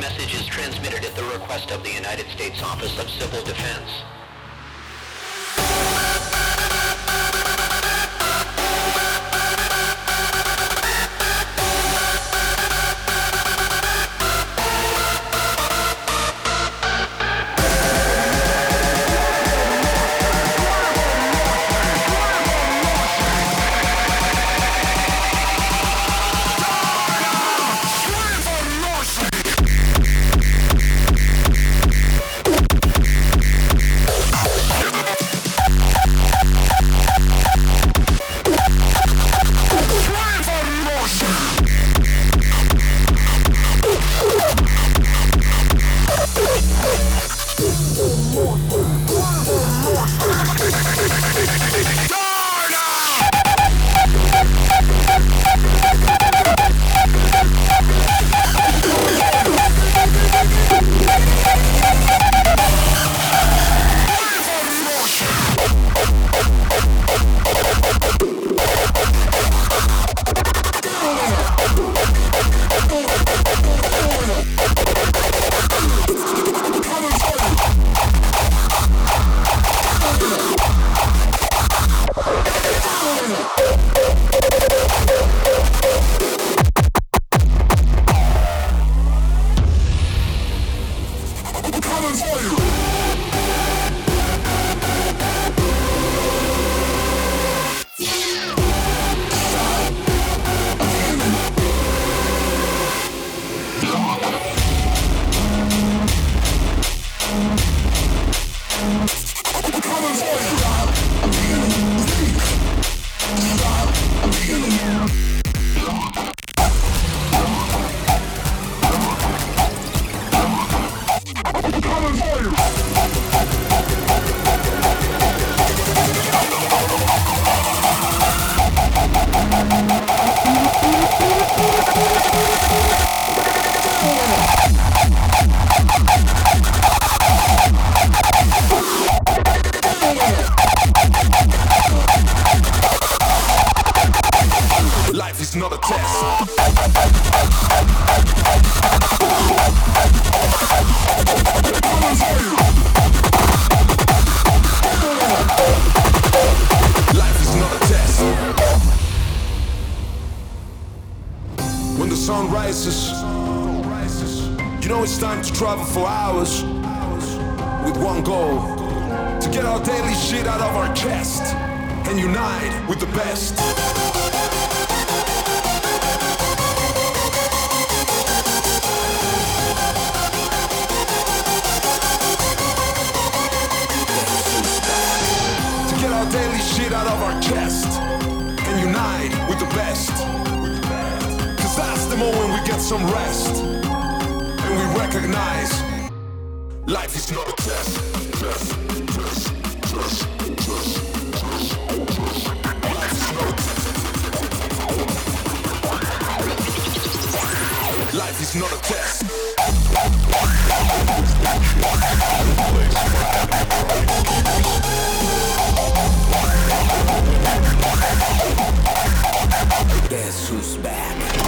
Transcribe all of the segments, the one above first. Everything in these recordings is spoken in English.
message is transmitted at the request of the United States Office of Civil Defense. recognize life is not a test. Test. Life is not a test. Life is not a test. Guess who's back?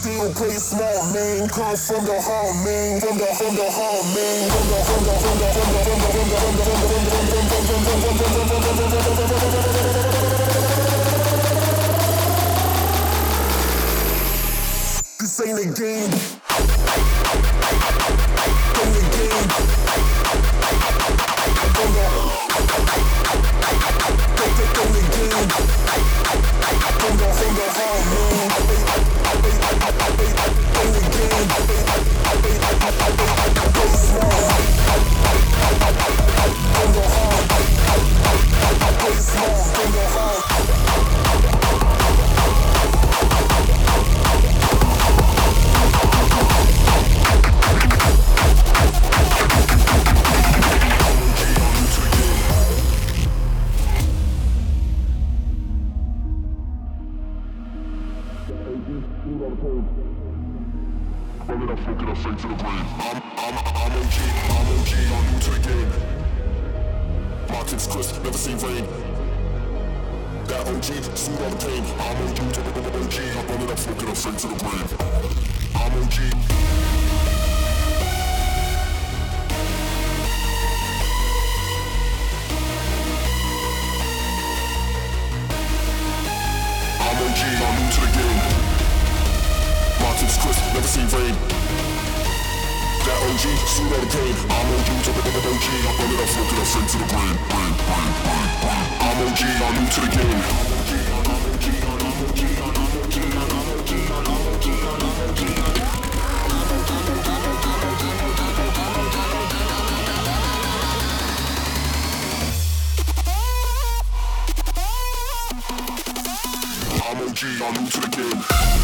still play small, man. Come from the home, man. From the from the home, man. From the from the from the from the from the from the from the from the from the from the from the This ain't a game. it up, fuck it the brain, brain, brain, brain, brain. I'm OG, I'm new to the game. I'm OG, I'm new to the game.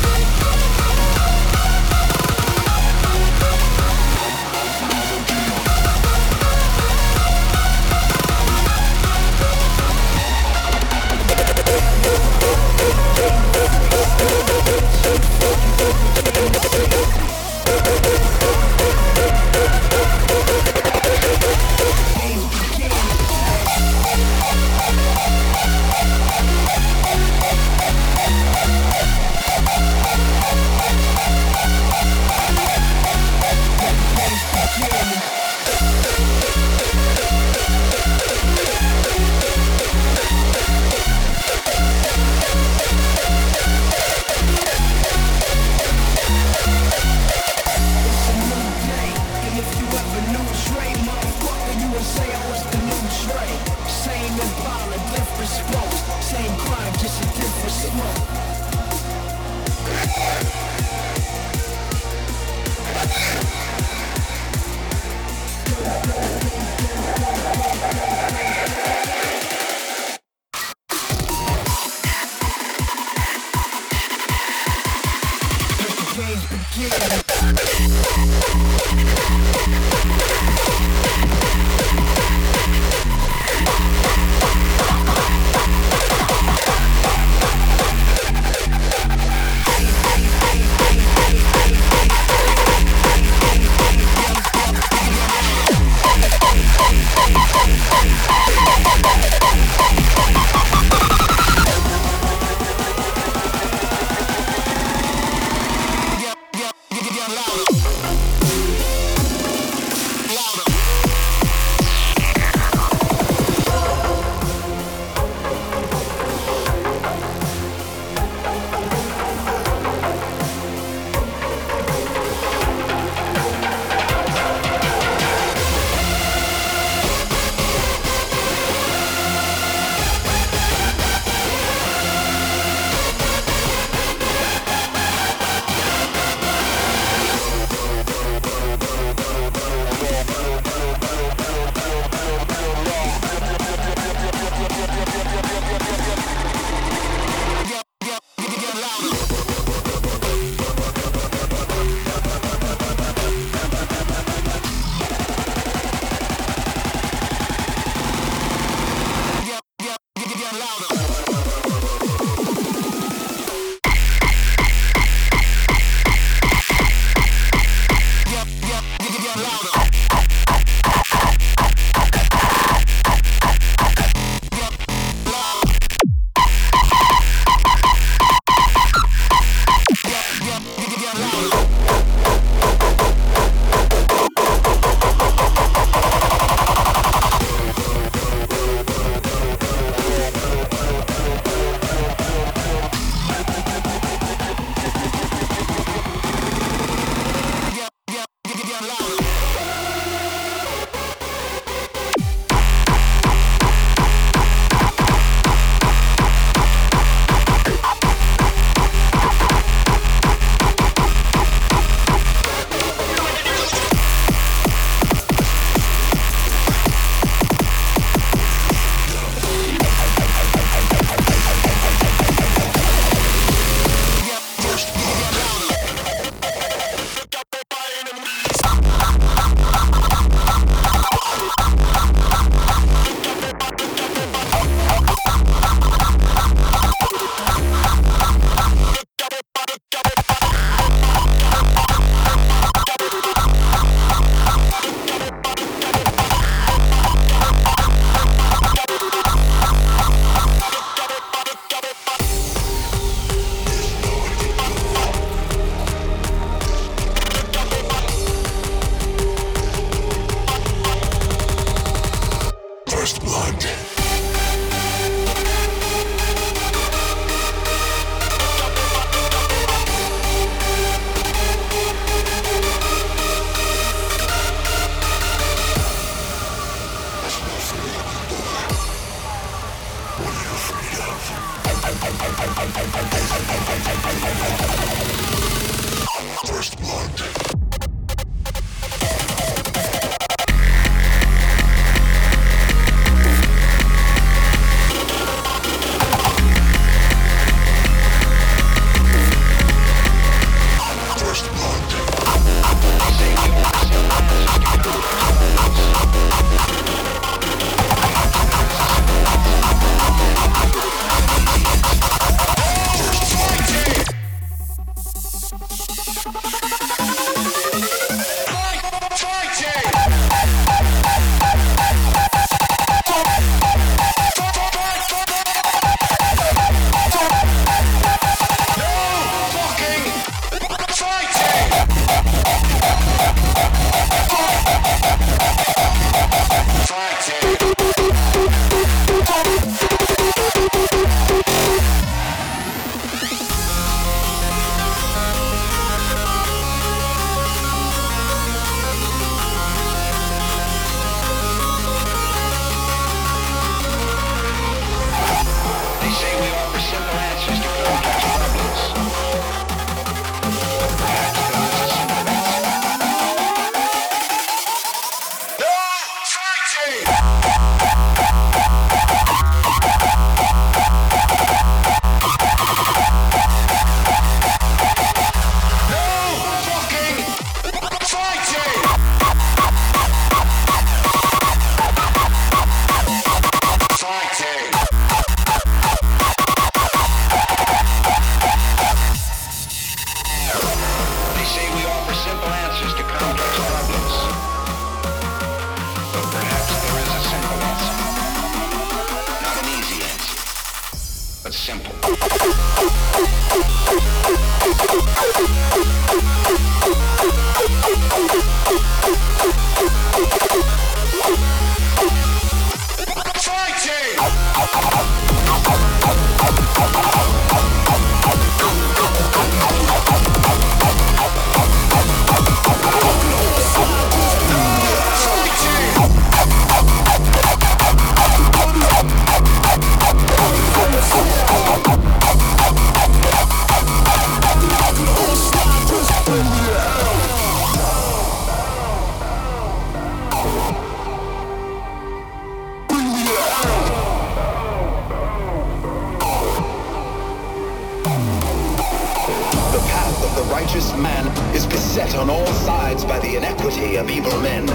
feeble men.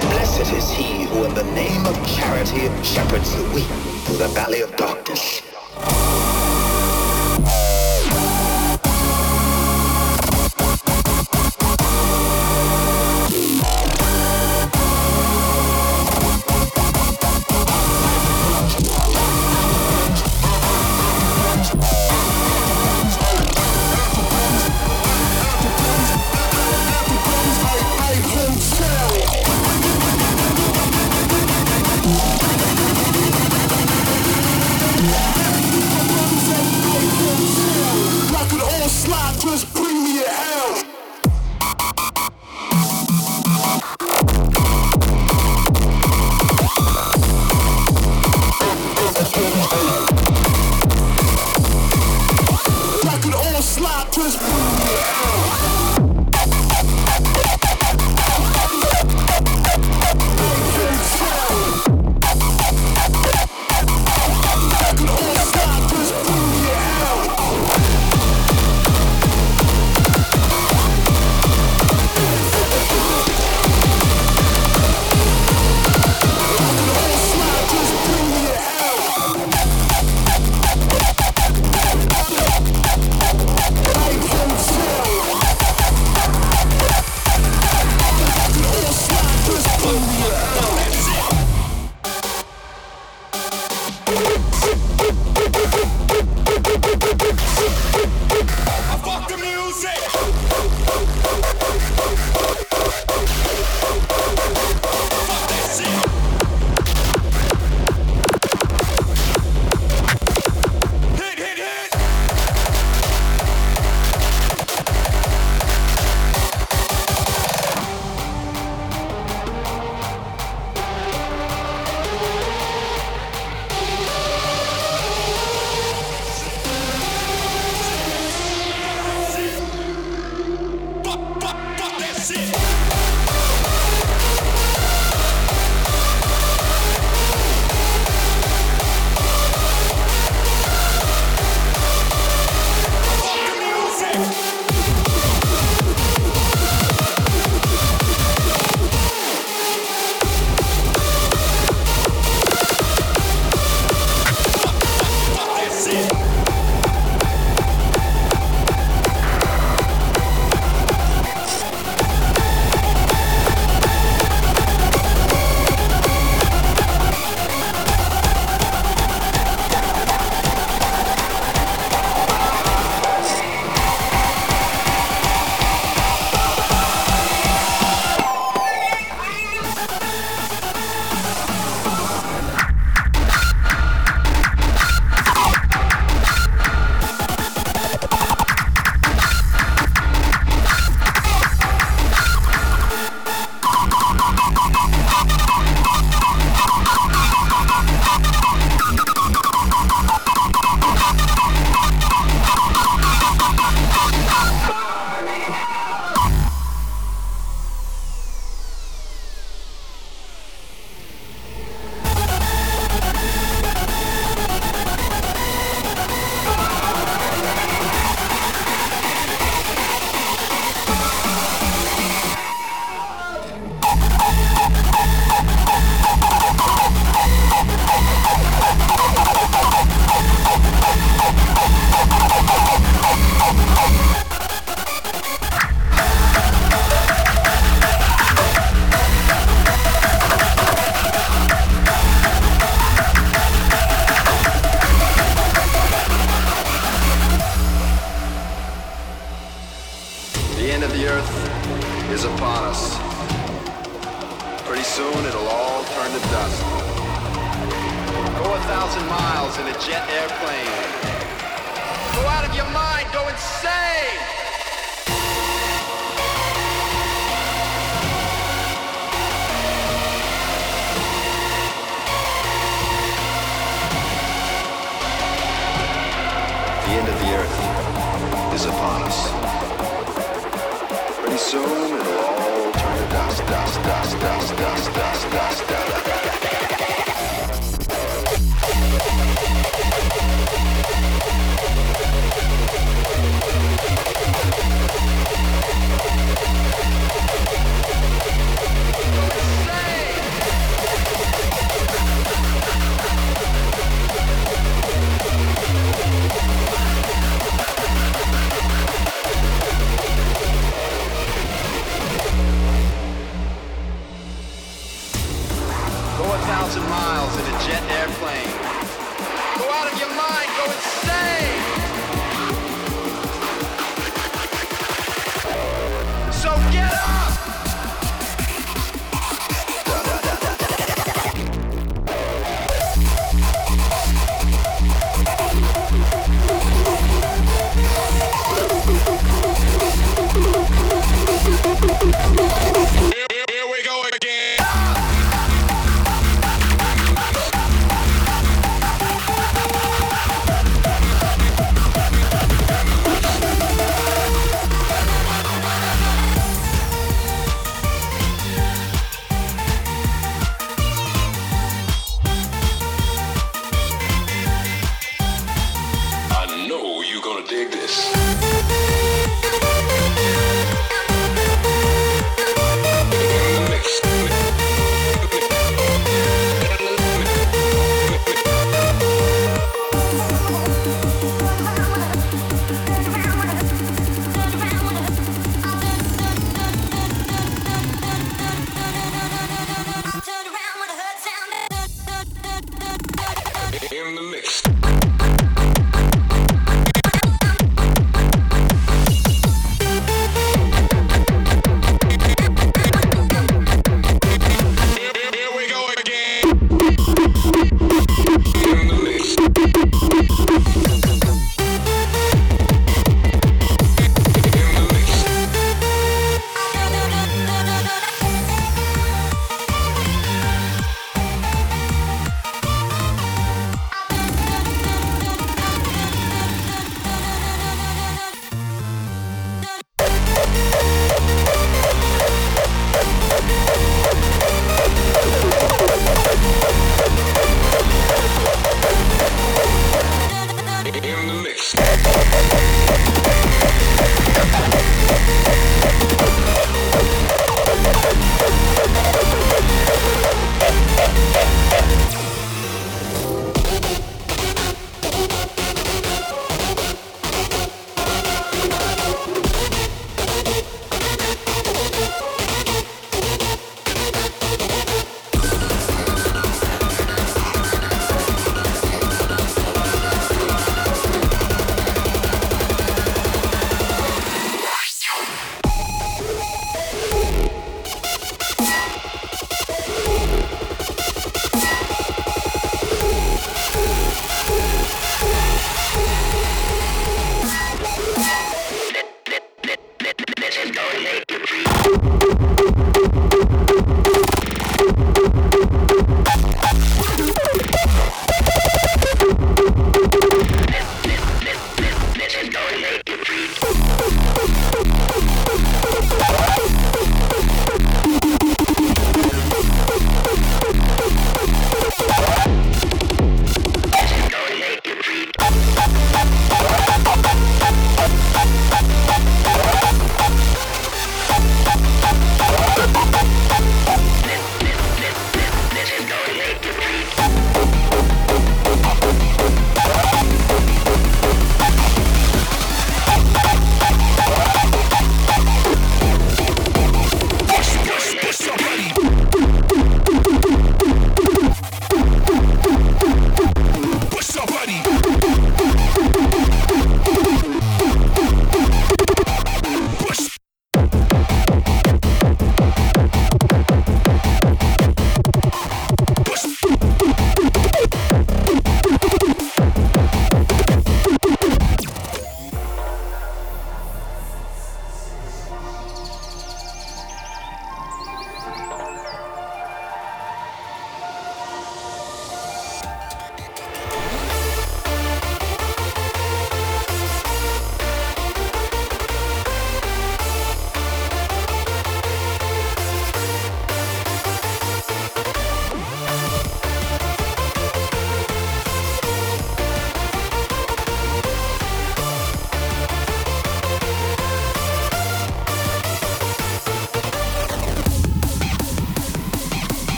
Blessed is he who in the name of charity shepherds the weak through the valley of darkness.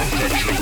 Attention.